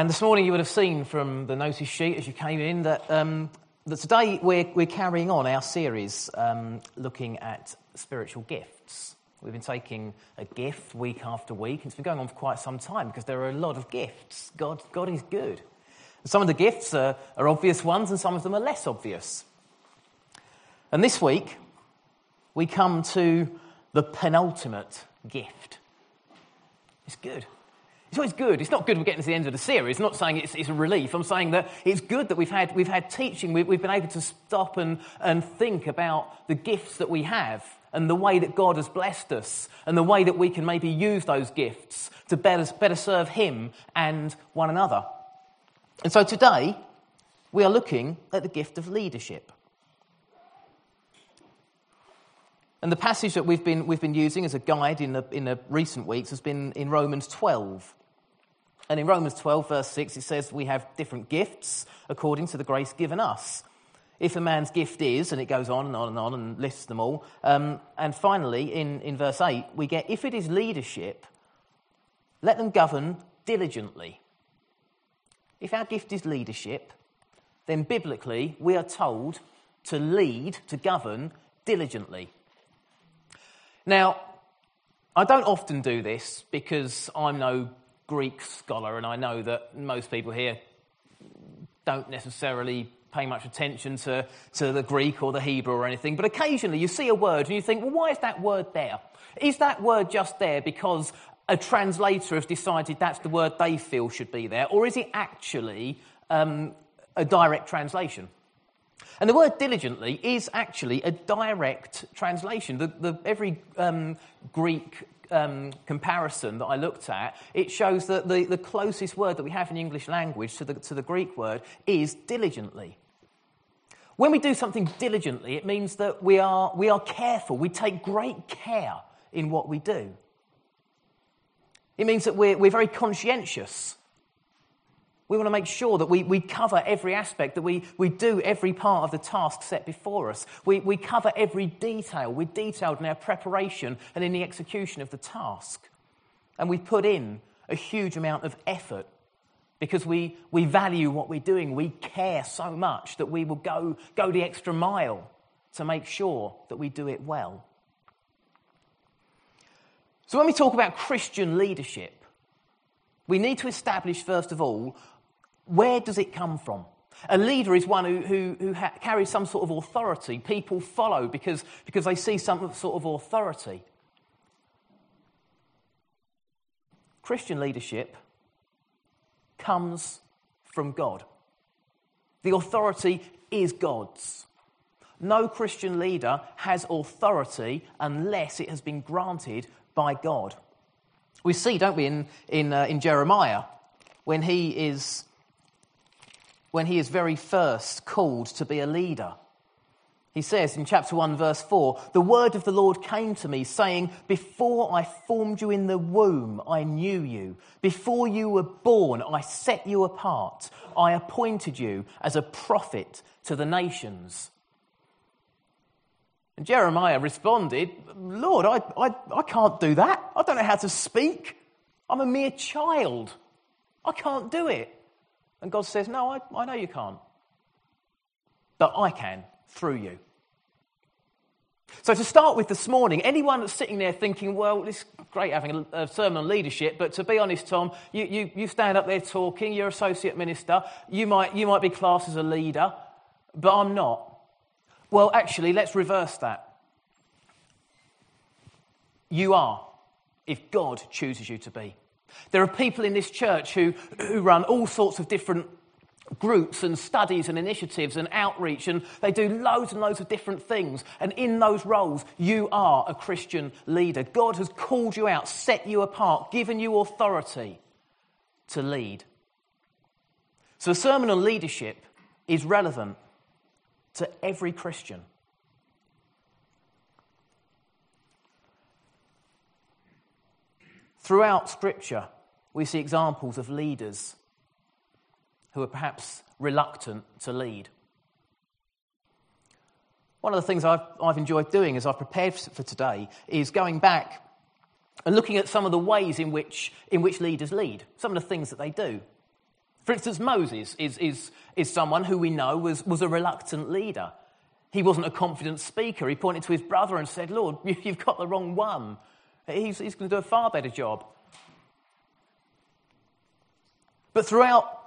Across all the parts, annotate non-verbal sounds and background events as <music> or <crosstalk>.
And this morning you would have seen from the notice sheet as you came in that, um, that today we're, we're carrying on our series um, looking at spiritual gifts. We've been taking a gift week after week, and it's been going on for quite some time because there are a lot of gifts. God, God is good. Some of the gifts are, are obvious ones, and some of them are less obvious. And this week, we come to the penultimate gift. It's good. It's always good. It's not good we're getting to the end of the series. I'm not saying it's, it's a relief. I'm saying that it's good that we've had, we've had teaching. We've, we've been able to stop and, and think about the gifts that we have and the way that God has blessed us and the way that we can maybe use those gifts to better, better serve Him and one another. And so today, we are looking at the gift of leadership. And the passage that we've been, we've been using as a guide in the, in the recent weeks has been in Romans 12. And in Romans 12, verse 6, it says we have different gifts according to the grace given us. If a man's gift is, and it goes on and on and on and lists them all. Um, and finally, in, in verse 8, we get if it is leadership, let them govern diligently. If our gift is leadership, then biblically we are told to lead, to govern diligently. Now, I don't often do this because I'm no Greek scholar and I know that most people here don't necessarily pay much attention to, to the Greek or the Hebrew or anything, but occasionally you see a word and you think, well, why is that word there? Is that word just there because a translator has decided that's the word they feel should be there, or is it actually um, a direct translation? And the word diligently is actually a direct translation. The, the, every um, Greek um, comparison that I looked at, it shows that the, the closest word that we have in the English language to the, to the Greek word is diligently. When we do something diligently, it means that we are, we are careful. We take great care in what we do. It means that we're, we're very conscientious we want to make sure that we, we cover every aspect, that we, we do every part of the task set before us. We, we cover every detail. We're detailed in our preparation and in the execution of the task. And we put in a huge amount of effort because we, we value what we're doing. We care so much that we will go, go the extra mile to make sure that we do it well. So, when we talk about Christian leadership, we need to establish, first of all, where does it come from? A leader is one who, who, who ha- carries some sort of authority. People follow because, because they see some sort of authority. Christian leadership comes from God. The authority is God's. No Christian leader has authority unless it has been granted by God. We see, don't we, in, in, uh, in Jeremiah, when he is when he is very first called to be a leader. He says in chapter 1, verse 4 The word of the Lord came to me, saying, Before I formed you in the womb, I knew you. Before you were born, I set you apart. I appointed you as a prophet to the nations. And Jeremiah responded, Lord, I, I, I can't do that. I don't know how to speak. I'm a mere child. I can't do it. And God says, No, I, I know you can't. But I can through you. So, to start with this morning, anyone that's sitting there thinking, well, it's great having a, sermon on leadership, but to be honest, Tom, you, you, you stand up there talking, you're associate minister, you might, you might be classed as a leader, but I'm not. Well, actually, let's reverse that. You are, if God chooses you to be. There are people in this church who, who run all sorts of different groups and studies and initiatives and outreach, and they do loads and loads of different things. And in those roles, you are a Christian leader. God has called you out, set you apart, given you authority to lead. So, a sermon on leadership is relevant to every Christian. Throughout Scripture, we see examples of leaders who are perhaps reluctant to lead. One of the things I've, I've enjoyed doing as I've prepared for today is going back and looking at some of the ways in which, in which leaders lead, some of the things that they do. For instance, Moses is, is, is someone who we know was, was a reluctant leader. He wasn't a confident speaker. He pointed to his brother and said, Lord, <laughs> you've got the wrong one. He's, he's going to do a far better job. But throughout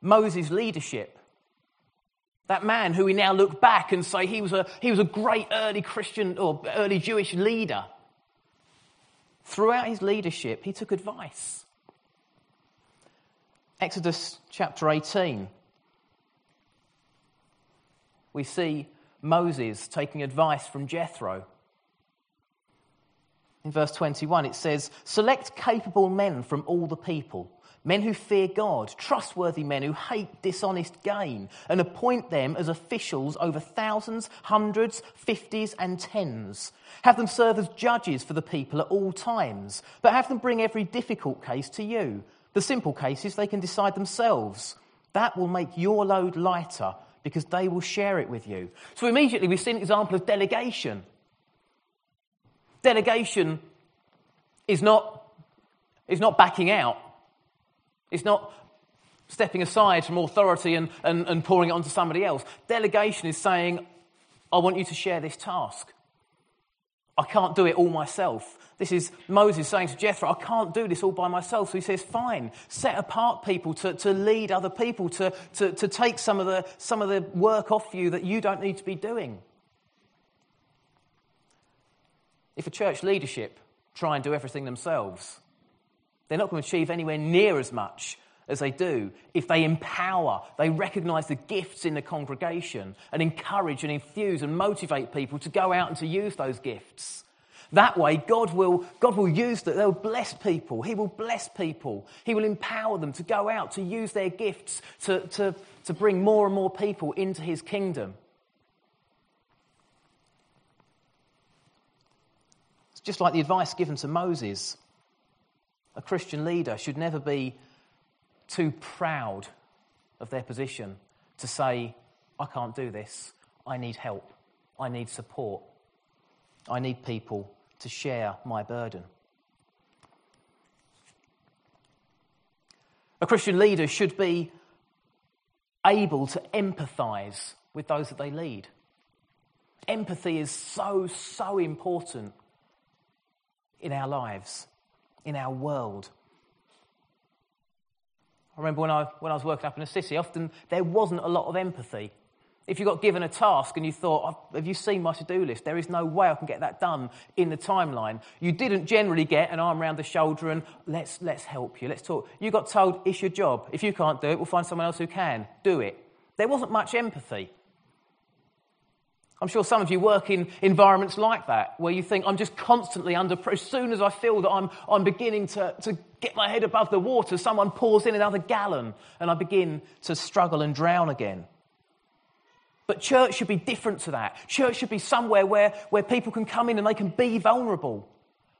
Moses' leadership, that man who we now look back and say he was a, he was a great early Christian or early Jewish leader, throughout his leadership, he took advice. Exodus chapter 18, we see Moses taking advice from Jethro. In verse 21, it says, Select capable men from all the people men who fear God, trustworthy men who hate dishonest gain, and appoint them as officials over thousands, hundreds, fifties, and tens. Have them serve as judges for the people at all times, but have them bring every difficult case to you. The simple cases they can decide themselves. That will make your load lighter because they will share it with you. So immediately we see an example of delegation. Delegation is not, is not backing out it's not stepping aside from authority and, and, and pouring it onto somebody else. Delegation is saying, I want you to share this task. I can't do it all myself. This is Moses saying to Jethro, I can't do this all by myself. So he says, Fine, set apart people to, to lead other people, to, to, to take some of, the, some of the work off you that you don't need to be doing. If a church leadership try and do everything themselves, they're not going to achieve anywhere near as much as they do if they empower, they recognize the gifts in the congregation and encourage and infuse and motivate people to go out and to use those gifts. That way, God will, God will use that. They'll bless people. He will bless people. He will empower them to go out, to use their gifts, to, to, to bring more and more people into His kingdom. It's just like the advice given to Moses a Christian leader should never be too proud of their position to say, I can't do this. I need help. I need support. I need people to share my burden. A Christian leader should be able to empathize with those that they lead. Empathy is so, so important in our lives in our world. I remember when I, when I was working up in a city, often there wasn't a lot of empathy. If you got given a task and you thought, have you seen my to do list? There is no way I can get that done in the timeline. You didn't generally get an arm around the shoulder and let's, let's help you, let's talk. You got told, it's your job. If you can't do it, we'll find someone else who can. Do it. There wasn't much empathy. I'm sure some of you work in environments like that, where you think, I'm just constantly under pressure. As soon as I feel that I'm, I'm beginning to, to get my head above the water, someone pours in another gallon, and I begin to struggle and drown again. But church should be different to that. Church should be somewhere where, where people can come in and they can be vulnerable.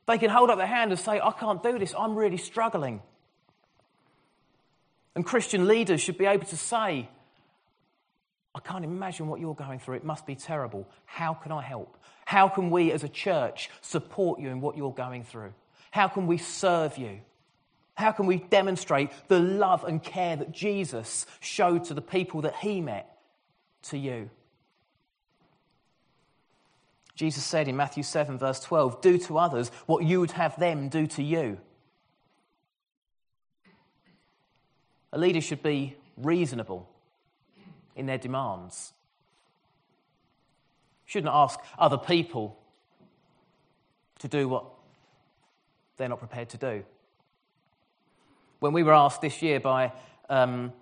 They can hold up their hand and say, I can't do this, I'm really struggling. And Christian leaders should be able to say, I can't imagine what you're going through. It must be terrible. How can I help? How can we as a church support you in what you're going through? How can we serve you? How can we demonstrate the love and care that Jesus showed to the people that he met to you? Jesus said in Matthew 7, verse 12, Do to others what you would have them do to you. A leader should be reasonable in their demands. Shouldn't ask other people to do what they're not prepared to do. When we were asked this year by um,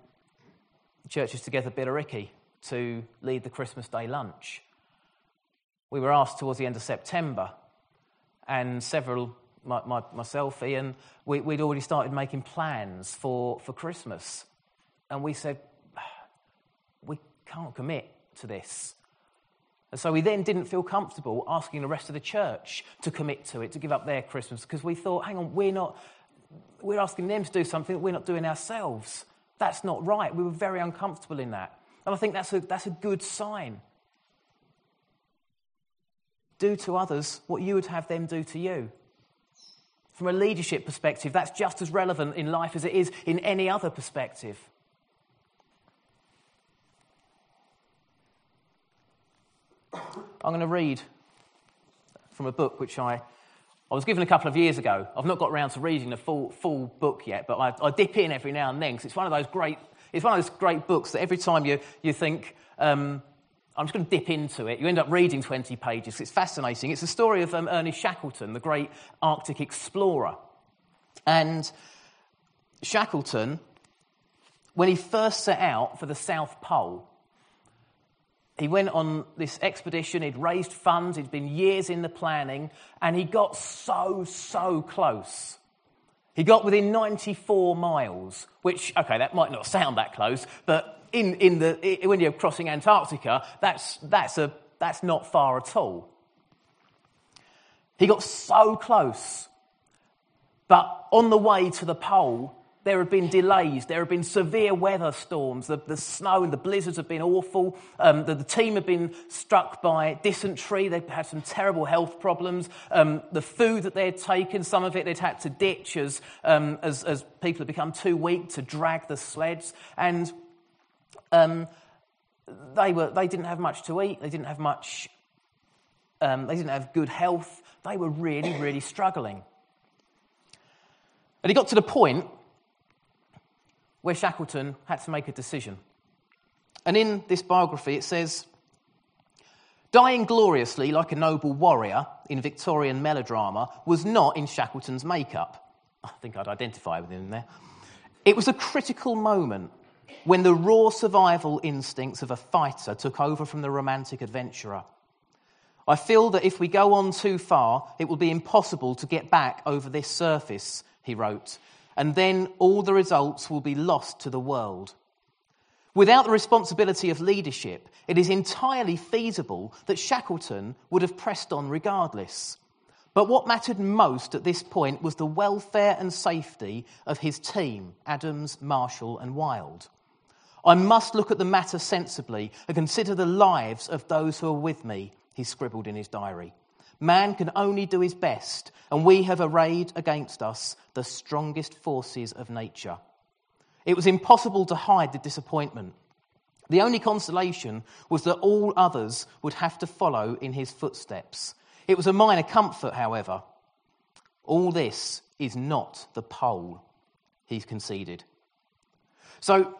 Churches Together Billericay to lead the Christmas Day lunch, we were asked towards the end of September, and several, my, my, myself, Ian, we, would already started making plans for, for Christmas. And we said, can't commit to this. And so we then didn't feel comfortable asking the rest of the church to commit to it, to give up their Christmas, because we thought, hang on, we're not, we're asking them to do something that we're not doing ourselves. That's not right. We were very uncomfortable in that. And I think that's a, that's a good sign. Do to others what you would have them do to you. From a leadership perspective, that's just as relevant in life as it is in any other perspective. I'm going to read from a book which I, I was given a couple of years ago. I've not got around to reading the full, full book yet, but I, I dip in every now and then because it's one of those great, it's one of those great books that every time you, you think, um, I'm just going to dip into it, you end up reading 20 pages. It's fascinating. It's the story of um, Ernest Shackleton, the great Arctic explorer. And Shackleton, when he first set out for the South Pole, he went on this expedition, he'd raised funds, he'd been years in the planning, and he got so, so close. He got within 94 miles, which, okay, that might not sound that close, but in, in the, when you're crossing Antarctica, that's, that's, a, that's not far at all. He got so close, but on the way to the pole, there have been delays. There have been severe weather storms. The, the snow and the blizzards have been awful. Um, the, the, team have been struck by dysentery. They've had some terrible health problems. Um, the food that they'd taken, some of it they'd had to ditch as, um, as, as, people had become too weak to drag the sleds. And um, they, were, they didn't have much to eat. They didn't have much, um, they didn't have good health. They were really, really struggling. And he got to the point where Shackleton had to make a decision. And in this biography, it says, Dying gloriously like a noble warrior in Victorian melodrama was not in Shackleton's makeup. I think I'd identify with him there. It was a critical moment when the raw survival instincts of a fighter took over from the romantic adventurer. I feel that if we go on too far, it will be impossible to get back over this surface, he wrote, and then all the results will be lost to the world. Without the responsibility of leadership, it is entirely feasible that Shackleton would have pressed on regardless. But what mattered most at this point was the welfare and safety of his team, Adams, Marshall, and Wild. I must look at the matter sensibly and consider the lives of those who are with me, he scribbled in his diary. Man can only do his best, and we have arrayed against us the strongest forces of nature. It was impossible to hide the disappointment. The only consolation was that all others would have to follow in his footsteps. It was a minor comfort, however. All this is not the pole, he conceded. So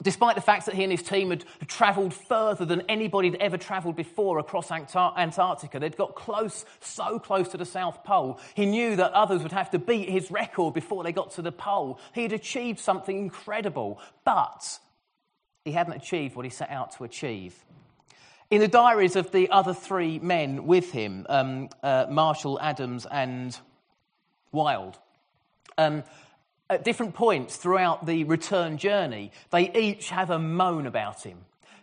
Despite the fact that he and his team had travelled further than anybody had ever travelled before across Antarctica, they'd got close, so close to the South Pole, he knew that others would have to beat his record before they got to the pole. He had achieved something incredible, but he hadn't achieved what he set out to achieve. In the diaries of the other three men with him, um, uh, Marshall, Adams, and Wild, um, at different points throughout the return journey, they each have a moan about him.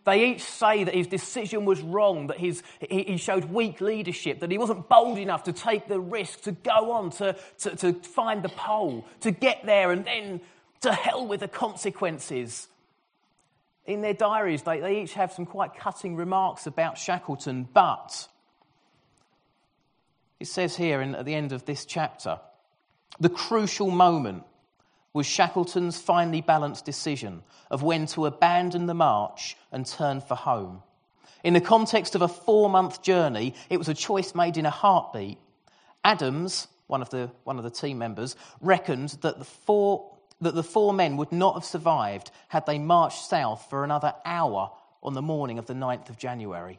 They each say that his decision was wrong, that his, he showed weak leadership, that he wasn't bold enough to take the risk, to go on, to, to, to find the pole, to get there, and then to hell with the consequences. In their diaries, they, they each have some quite cutting remarks about Shackleton, but it says here in, at the end of this chapter the crucial moment was Shackleton's finely balanced decision of when to abandon the march and turn for home. In the context of a four month journey, it was a choice made in a heartbeat. Adams, one of the, one of the team members, reckoned that the, four, that the four men would not have survived had they marched south for another hour on the morning of the 9th of January.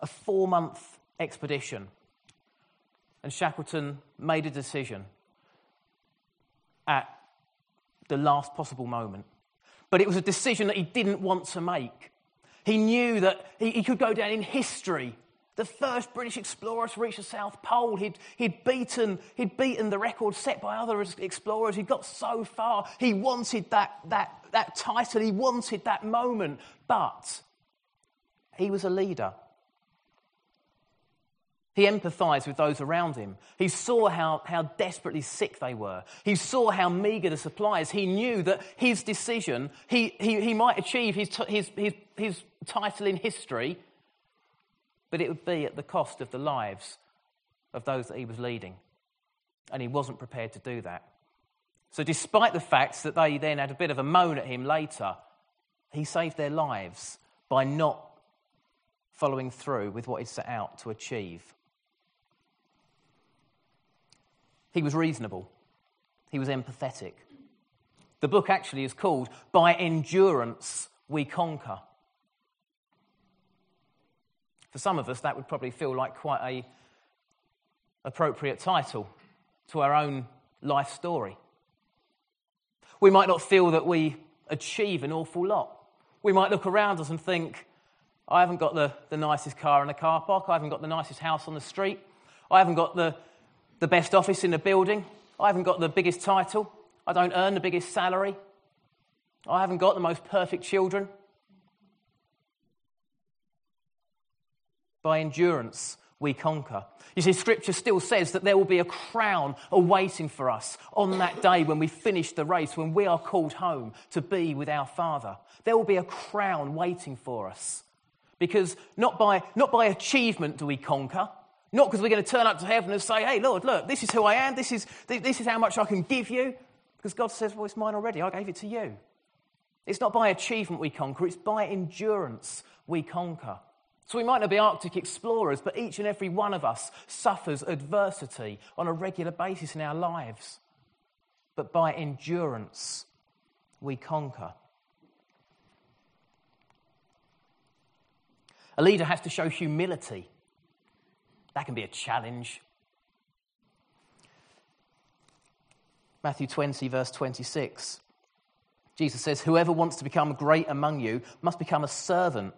A four month expedition. And Shackleton made a decision at the last possible moment. But it was a decision that he didn't want to make. He knew that he, he could go down in history. The first British explorer to reach the South Pole. He'd, he'd, beaten, he'd beaten the record set by other explorers. He'd got so far. He wanted that, that, that title. He wanted that moment. But he was a leader. He empathized with those around him. He saw how, how desperately sick they were. He saw how meager the supplies. He knew that his decision, he, he, he might achieve his, his, his, his title in history, but it would be at the cost of the lives of those that he was leading. And he wasn't prepared to do that. So, despite the fact that they then had a bit of a moan at him later, he saved their lives by not following through with what he set out to achieve. He was reasonable, he was empathetic. The book actually is called By Endurance We Conquer. For some of us, that would probably feel like quite a appropriate title to our own life story. We might not feel that we achieve an awful lot. We might look around us and think, I haven't got the, the nicest car in the car park. I haven't got the nicest house on the street. I haven't got the, the best office in the building. I haven't got the biggest title. I don't earn the biggest salary. I haven't got the most perfect children. By endurance, we conquer. You see, Scripture still says that there will be a crown awaiting for us on that day when we finish the race, when we are called home to be with our Father. There will be a crown waiting for us. Because not by, not by achievement do we conquer, not because we're going to turn up to heaven and say, hey, Lord, look, this is who I am, this is, this is how much I can give you. Because God says, well, it's mine already, I gave it to you. It's not by achievement we conquer, it's by endurance we conquer. So we might not be Arctic explorers, but each and every one of us suffers adversity on a regular basis in our lives. But by endurance, we conquer. A leader has to show humility. That can be a challenge. Matthew 20, verse 26. Jesus says, Whoever wants to become great among you must become a servant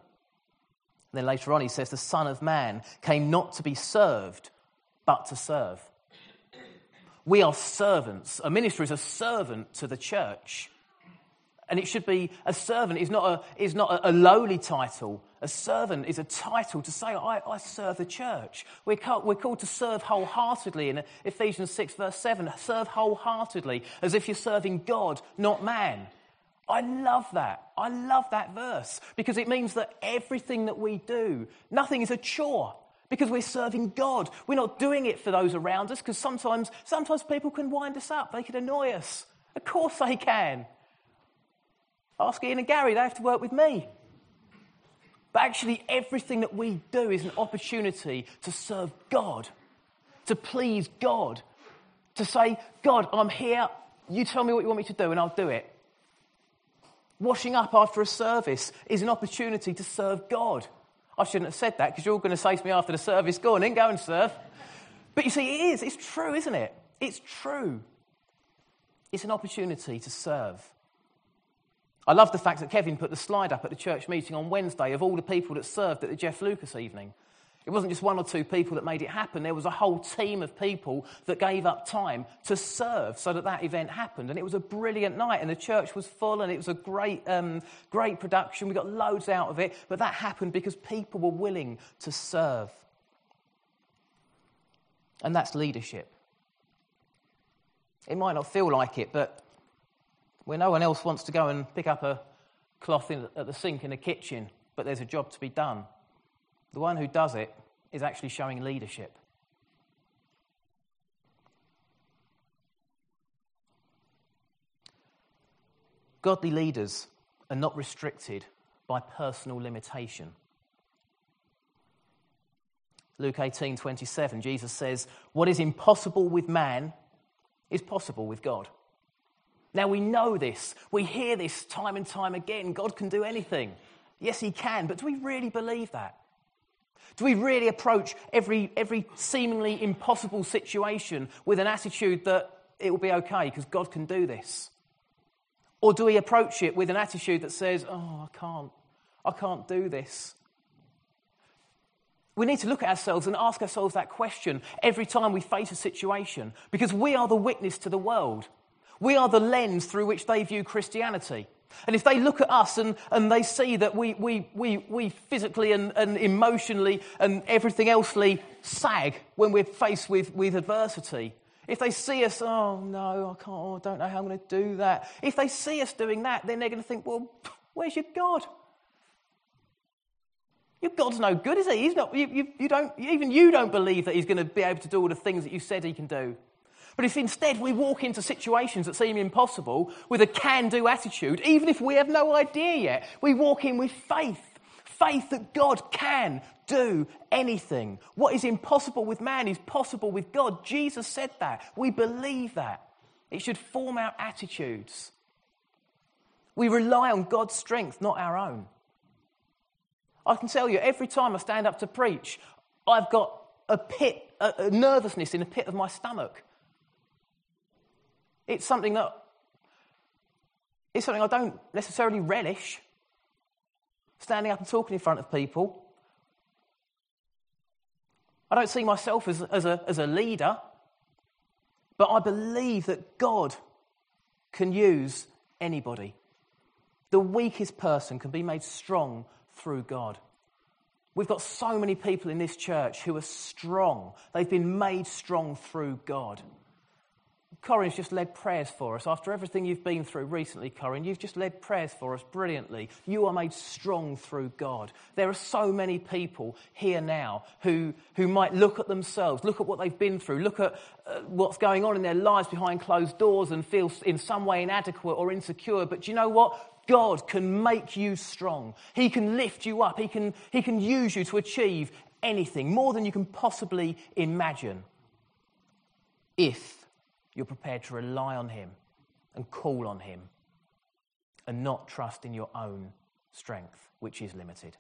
and then later on, he says, The Son of Man came not to be served, but to serve. We are servants. A minister is a servant to the church. And it should be a servant is not a, is not a, a lowly title. A servant is a title to say, I, I serve the church. We're called, we're called to serve wholeheartedly in Ephesians 6, verse 7. Serve wholeheartedly as if you're serving God, not man. I love that. I love that verse because it means that everything that we do, nothing is a chore because we're serving God. We're not doing it for those around us because sometimes, sometimes people can wind us up, they can annoy us. Of course they can. Ask Ian and Gary, they have to work with me. But actually, everything that we do is an opportunity to serve God, to please God, to say, God, I'm here. You tell me what you want me to do, and I'll do it. Washing up after a service is an opportunity to serve God. I shouldn't have said that because you're all going to say to me after the service, go on in, go and serve. But you see, it is. It's true, isn't it? It's true. It's an opportunity to serve. I love the fact that Kevin put the slide up at the church meeting on Wednesday of all the people that served at the Jeff Lucas evening. It wasn't just one or two people that made it happen. There was a whole team of people that gave up time to serve so that that event happened. And it was a brilliant night, and the church was full, and it was a great, um, great production. We got loads out of it, but that happened because people were willing to serve. And that's leadership. It might not feel like it, but where no one else wants to go and pick up a cloth in, at the sink in the kitchen, but there's a job to be done the one who does it is actually showing leadership. Godly leaders are not restricted by personal limitation. Luke 18 27, Jesus says, What is impossible with man is possible with God. Now we know this. We hear this time and time again. God can do anything. Yes, He can, but do we really believe that? Do we really approach every, every seemingly impossible situation with an attitude that it will be okay because God can do this? Or do we approach it with an attitude that says, oh, I can't, I can't do this? We need to look at ourselves and ask ourselves that question every time we face a situation because we are the witness to the world. We are the lens through which they view Christianity. And if they look at us and, and they see that we, we, we, we physically and, and emotionally and everything elsely sag when we're faced with, with adversity, if they see us, oh no, I can't, oh, I don't know how I'm going to do that. If they see us doing that, then they're going to think, well, <laughs> where's your God? Your God's no good, is he? He's not, you, you, you don't, even you don't believe that he's going to be able to do all the things that you said he can do. But if instead we walk into situations that seem impossible with a can do attitude, even if we have no idea yet, we walk in with faith. Faith that God can do anything. What is impossible with man is possible with God. Jesus said that. We believe that. It should form our attitudes. We rely on God's strength, not our own. I can tell you, every time I stand up to preach, I've got a pit, a, nervousness in the pit of my stomach. It's something that it's something I don't necessarily relish. Standing up and talking in front of people. I don't see myself as, as, a, as a leader, but I believe that God can use anybody. The weakest person can be made strong through God. We've got so many people in this church who are strong. They've been made strong through God. Corinne's just led prayers for us. After everything you've been through recently, Corinne, you've just led prayers for us brilliantly. You are made strong through God. There are so many people here now who, who might look at themselves, look at what they've been through, look at uh, what's going on in their lives behind closed doors and feel in some way inadequate or insecure. But you know what? God can make you strong. He can lift you up. He can, he can use you to achieve anything, more than you can possibly imagine, if you're prepared to rely on Him and call on Him and not trust in your own strength, which is limited.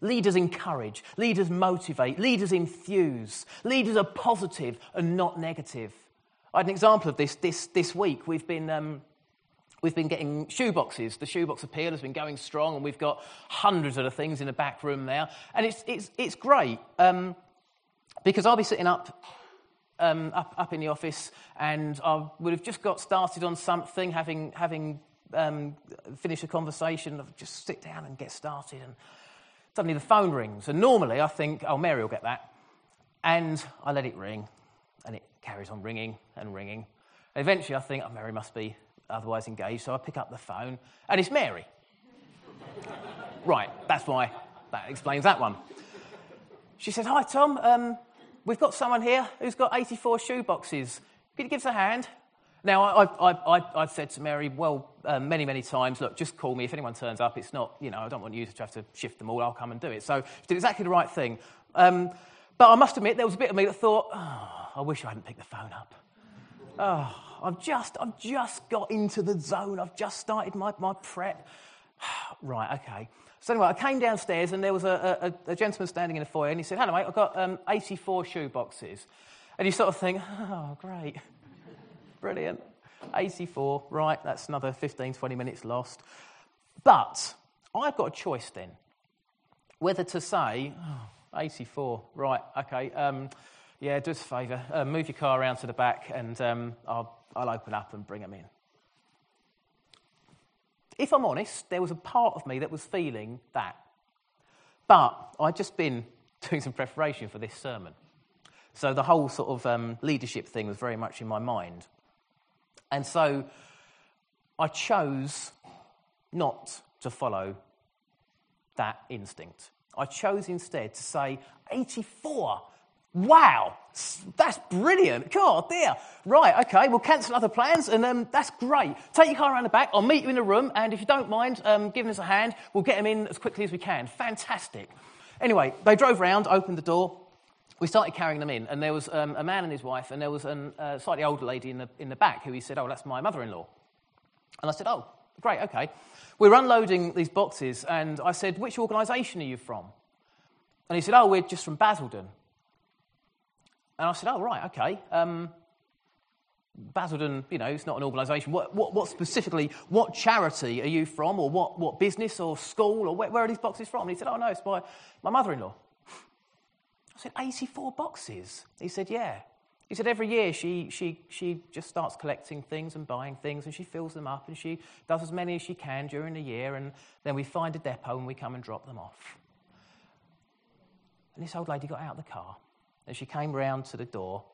Leaders encourage, leaders motivate, leaders infuse, leaders are positive and not negative. I had an example of this this, this week. We've been um, We've been getting shoeboxes. The shoebox appeal has been going strong, and we've got hundreds of the things in the back room now. And it's, it's, it's great um, because I'll be sitting up, um, up, up in the office, and I would have just got started on something, having, having um, finished a conversation, I'll just sit down and get started. And suddenly the phone rings. And normally I think, oh, Mary will get that. And I let it ring, and it carries on ringing and ringing. And eventually I think, oh, Mary must be otherwise engaged, so I pick up the phone, and it's Mary. <laughs> right, that's why that explains that one. She said, Hi, Tom. Um, we've got someone here who's got 84 shoe boxes. Could you give us a hand? Now, I, have said to Mary, well, uh, many, many times, look, just call me. If anyone turns up, it's not, you know, I don't want you to have to shift them all. I'll come and do it. So she did exactly the right thing. Um, but I must admit, there was a bit of me that thought, oh, I wish I hadn't picked the phone up. Oh, I've just, I've just got into the zone. I've just started my, my prep. <sighs> right, okay. So anyway, I came downstairs and there was a, a, a, gentleman standing in the foyer and he said, hello mate, I've got um, 84 shoe boxes. And you sort of think, oh, great. <laughs> Brilliant. 84, right, that's another 15, 20 minutes lost. But I've got a choice then whether to say, oh, 84, right, okay, um, yeah, do us a favour, uh, move your car around to the back and um, I'll I'll open up and bring them in. If I'm honest, there was a part of me that was feeling that. But I'd just been <laughs> doing some preparation for this sermon. So the whole sort of um, leadership thing was very much in my mind. And so I chose not to follow that instinct. I chose instead to say, 84, Wow, that's brilliant. God, dear. Right, okay, we'll cancel other plans, and um, that's great. Take your car around the back. I'll meet you in the room, and if you don't mind um, giving us a hand, we'll get them in as quickly as we can. Fantastic. Anyway, they drove round, opened the door. We started carrying them in, and there was um, a man and his wife, and there was a uh, slightly older lady in the, in the back who he said, Oh, that's my mother in law. And I said, Oh, great, okay. We're unloading these boxes, and I said, Which organisation are you from? And he said, Oh, we're just from Basildon. And I said, oh, right, okay. Um, Basildon, you know, it's not an organisation. What, what, what, specifically, what charity are you from, or what, what business or school, or where, where, are these boxes from? And he said, oh, no, it's by my mother in law. I said, 84 boxes? He said, yeah. He said, every year she, she, she just starts collecting things and buying things, and she fills them up, and she does as many as she can during the year, and then we find a depot and we come and drop them off. And this old lady got out of the car and she came round to the door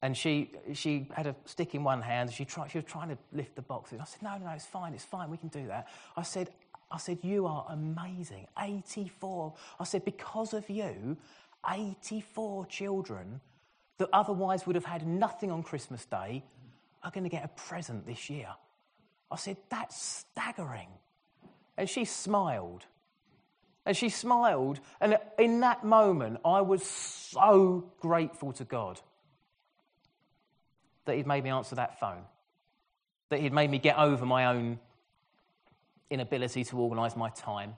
and she, she had a stick in one hand. She, tried, she was trying to lift the boxes. I said, No, no, it's fine, it's fine, we can do that. I said, I said, You are amazing. 84. I said, Because of you, 84 children that otherwise would have had nothing on Christmas Day are going to get a present this year. I said, That's staggering. And she smiled. And she smiled. And in that moment, I was so grateful to God that He'd made me answer that phone, that He'd made me get over my own inability to organise my time,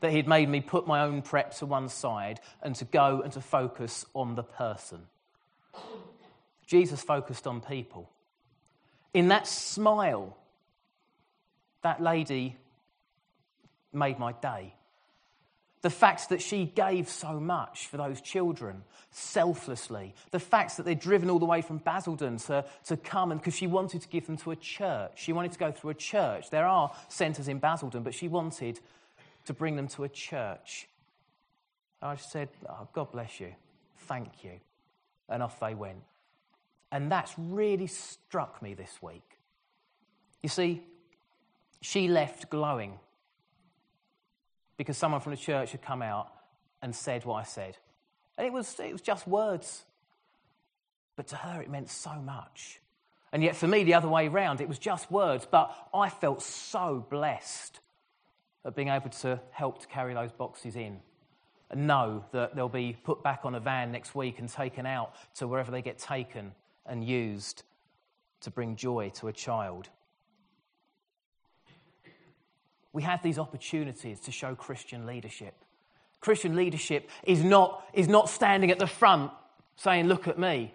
that He'd made me put my own prep to one side and to go and to focus on the person. Jesus focused on people. In that smile, that lady made my day. The fact that she gave so much for those children selflessly. The fact that they'd driven all the way from Basildon to, to come and because she wanted to give them to a church. She wanted to go through a church. There are centres in Basildon, but she wanted to bring them to a church. I just said, oh, God bless you. Thank you. And off they went. And that's really struck me this week. You see, she left glowing because someone from the church had come out and said what I said. And it was, it was just words. But to her, it meant so much. And yet, for me, the other way around, it was just words. But I felt so blessed at being able to help to carry those boxes in and know that they'll be put back on a van next week and taken out to wherever they get taken and used to bring joy to a child. We have these opportunities to show Christian leadership. Christian leadership is not, is not standing at the front saying, Look at me.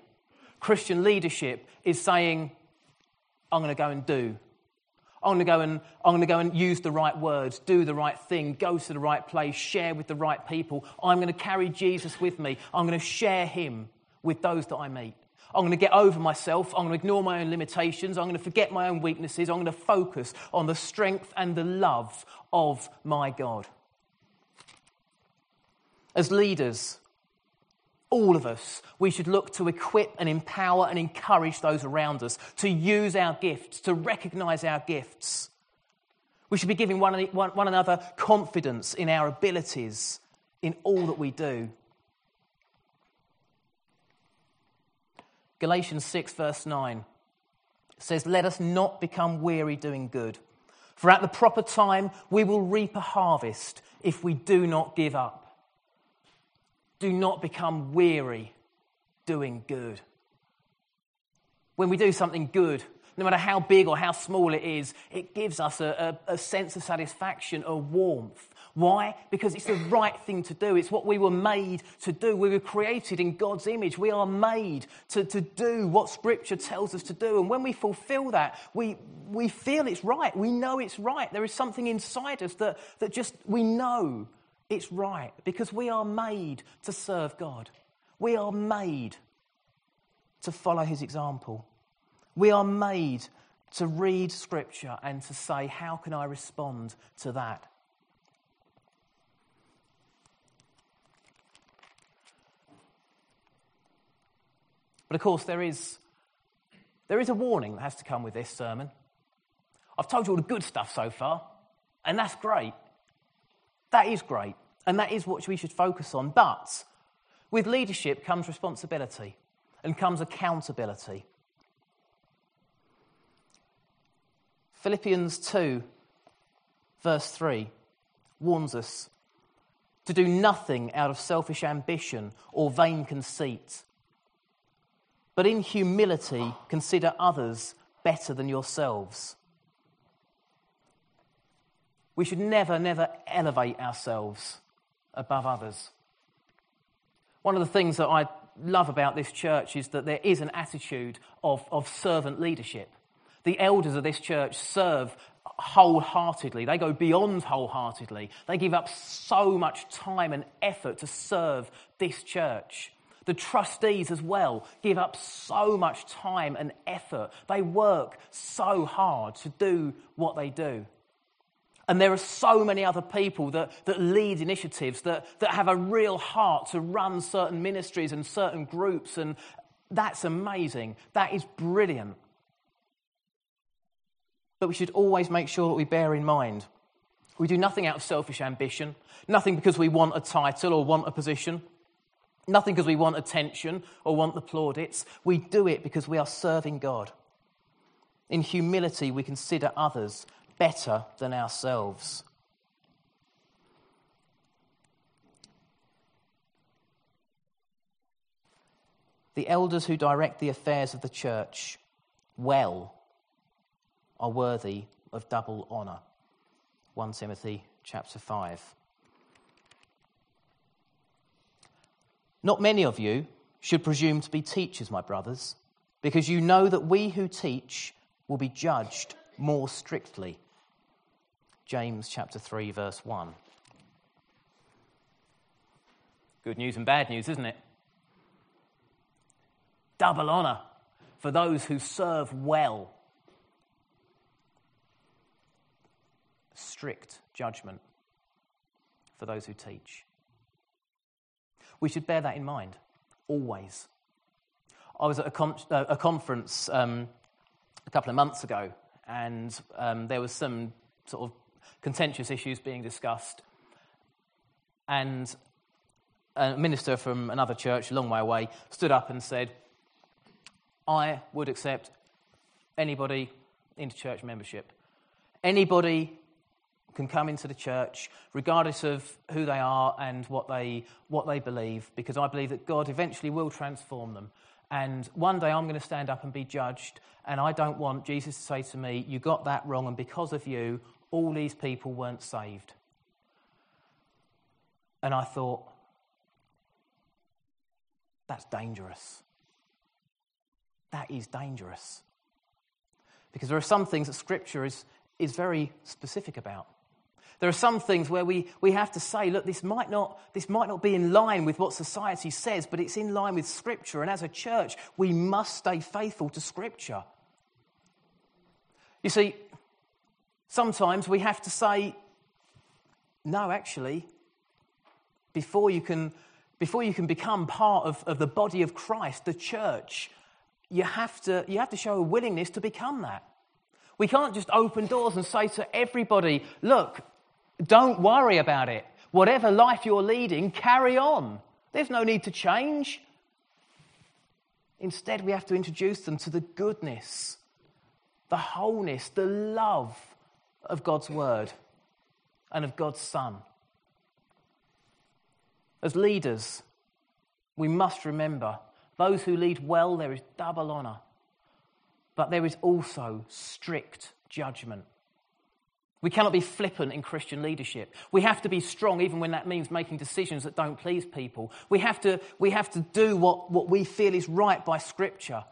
Christian leadership is saying, I'm going to go and do. I'm going to go and I'm going to go and use the right words, do the right thing, go to the right place, share with the right people. I'm going to carry Jesus with me. I'm going to share him with those that I meet. I'm going to get over myself. I'm going to ignore my own limitations. I'm going to forget my own weaknesses. I'm going to focus on the strength and the love of my God. As leaders, all of us, we should look to equip and empower and encourage those around us to use our gifts, to recognize our gifts. We should be giving one, one another confidence in our abilities in all that we do. Galatians 6, verse 9 says, Let us not become weary doing good, for at the proper time we will reap a harvest if we do not give up. Do not become weary doing good. When we do something good, no matter how big or how small it is, it gives us a, a, a sense of satisfaction, a warmth, why? Because it's the right thing to do. It's what we were made to do. We were created in God's image. We are made to, to do what Scripture tells us to do. And when we fulfill that, we, we feel it's right. We know it's right. There is something inside us that, that just we know it's right because we are made to serve God. We are made to follow His example. We are made to read Scripture and to say, How can I respond to that? But of course, there is, there is a warning that has to come with this sermon. I've told you all the good stuff so far, and that's great. That is great, and that is what we should focus on. But with leadership comes responsibility and comes accountability. Philippians 2, verse 3, warns us to do nothing out of selfish ambition or vain conceit but in humility consider others better than yourselves. We should never, never elevate ourselves above others. One of the things that I love about this church is that there is an attitude of, of servant leadership. The elders of this church serve wholeheartedly. They go beyond wholeheartedly. They give up so much time and effort to serve this church. The trustees as well give up so much time and effort. They work so hard to do what they do. And there are so many other people that, that lead initiatives that, that have a real heart to run certain ministries and certain groups. And that's amazing. That is brilliant. But we should always make sure that we bear in mind We do nothing out of selfish ambition, nothing because we want a title or want a position, nothing because we want attention or want the plaudits. We do it because we are serving God. In humility, we consider others better than ourselves. The elders who direct the affairs of the church well are worthy of double honour. 1 Timothy chapter 5. Not many of you should presume to be teachers, my brothers, because you know that we who teach will be judged more strictly. James chapter 3 verse 1. Good news and bad news, isn't it? Double honour for those who serve well. Strict judgment for those who teach. We should bear that in mind, always. I was at a, con- uh, a conference um, a couple of months ago, and um, there was some sort of contentious issues being discussed. And a minister from another church a long way away stood up and said, I would accept anybody into church membership. Anybody can come into the church, regardless of who they are and what they, what they believe, because I believe that God eventually will transform them. And one day I'm going to stand up and be judged, and I don't want Jesus to say to me, You got that wrong, and because of you, all these people weren't saved. And I thought, That's dangerous. That is dangerous. Because there are some things that Scripture is, is very specific about. There are some things where we, we have to say, look, this might, not, this might not be in line with what society says, but it's in line with Scripture. And as a church, we must stay faithful to Scripture. You see, sometimes we have to say, no, actually, before you can, before you can become part of, of the body of Christ, the church, you have, to, you have to show a willingness to become that. We can't just open doors and say to everybody, look, don't worry about it. Whatever life you're leading, carry on. There's no need to change. Instead, we have to introduce them to the goodness, the wholeness, the love of God's Word and of God's Son. As leaders, we must remember those who lead well, there is double honour, but there is also strict judgment. We cannot be flippant in Christian leadership. We have to be strong even when that means making decisions that don't please people. We have to, we have to do what, what we feel is right by Scripture.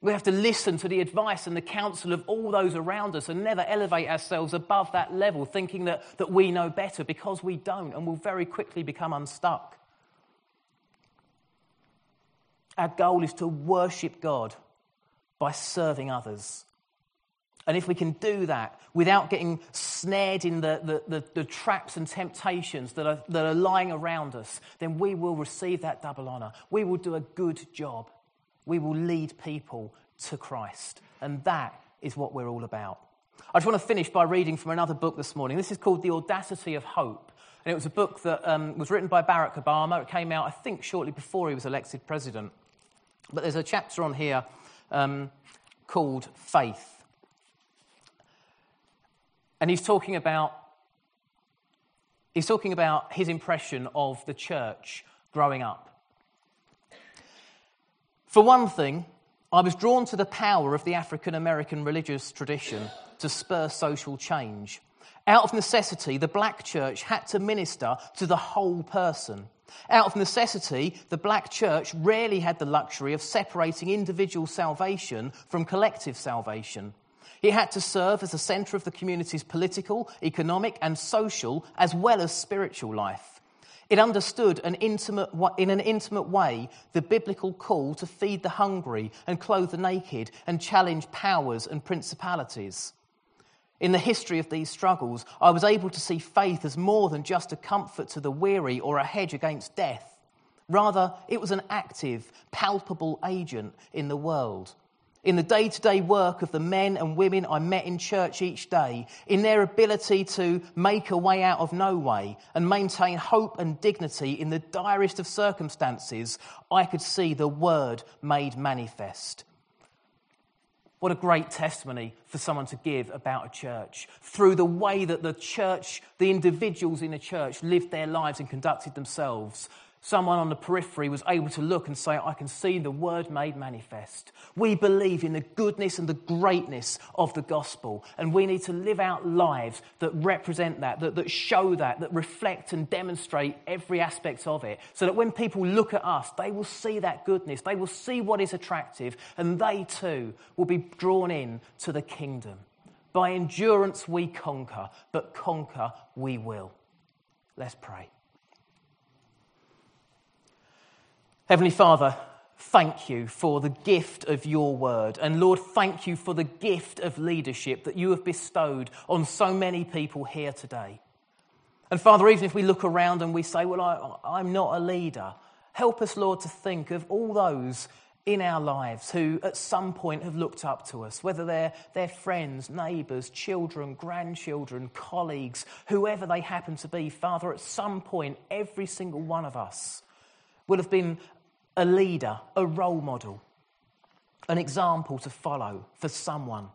We have to listen to the advice and the counsel of all those around us and never elevate ourselves above that level, thinking that, that we know better because we don't and will very quickly become unstuck. Our goal is to worship God by serving others and if we can do that without getting snared in the, the, the, the, traps and temptations that are, that are lying around us, then we will receive that double honor. We will do a good job. We will lead people to Christ. And that is what we're all about. I just want to finish by reading from another book this morning. This is called The Audacity of Hope. And it was a book that um, was written by Barack Obama. It came out, I think, shortly before he was elected president. But there's a chapter on here um, called Faith. And he's talking about he's talking about his impression of the church growing up. For one thing, I was drawn to the power of the African American religious tradition to spur social change. Out of necessity, the black church had to minister to the whole person. Out of necessity, the black church rarely had the luxury of separating individual salvation from collective salvation. He had to serve as the centre of the community's political, economic, and social, as well as spiritual life. It understood an intimate, in an intimate way the biblical call to feed the hungry and clothe the naked and challenge powers and principalities. In the history of these struggles, I was able to see faith as more than just a comfort to the weary or a hedge against death. Rather, it was an active, palpable agent in the world in the day to day work of the men and women I met in church each day, in their ability to make a way out of no way and maintain hope and dignity in the direst of circumstances, I could see the word made manifest. What a great testimony for someone to give about a church. Through the way that the church, the individuals in the church lived their lives and conducted themselves, someone on the periphery was able to look and say, I can see the word made manifest. We believe in the goodness and the greatness of the gospel, and we need to live out lives that represent that, that, that show that, that reflect and demonstrate every aspect of it, so that when people look at us, they will see that goodness, they will see what is attractive, and they too will be drawn in to the kingdom. By endurance we conquer, but conquer we will. Let's pray. Heavenly Father, thank you for the gift of your word. And Lord, thank you for the gift of leadership that you have bestowed on so many people here today. And Father, even if we look around and we say, Well, I, am not a leader, help us, Lord, to think of all those in our lives who at some point have looked up to us, whether they're, they're friends, neighbours, children, grandchildren, colleagues, whoever they happen to be. Father, at some point, every single one of us will have been a leader, a role model, an example to follow for someone.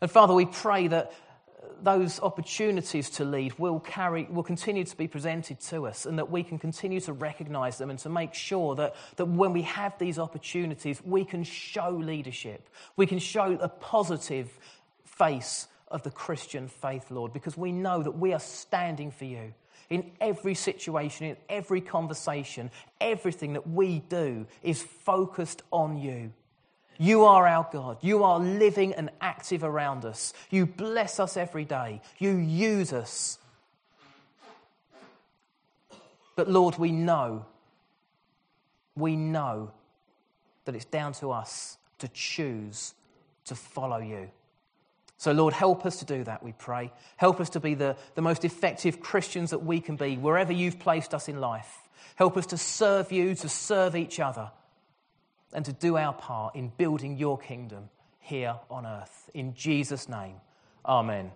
And Father, we pray that those opportunities to lead will carry will continue to be presented to us and that we can continue to recognize them and to make sure that, that when we have these opportunities we can show leadership we can show a positive face of the christian faith lord because we know that we are standing for you in every situation, in every conversation, everything that we do is focused on you. You are our God. You are living and active around us. You bless us every day. You use us. But Lord, we know, we know that it's down to us to choose to follow you. So, Lord, help us to do that, we pray. Help us to be the, the most effective Christians that we can be wherever you've placed us in life. Help us to serve you, to serve each other, and to do our part in building your kingdom here on earth. In Jesus' name, amen.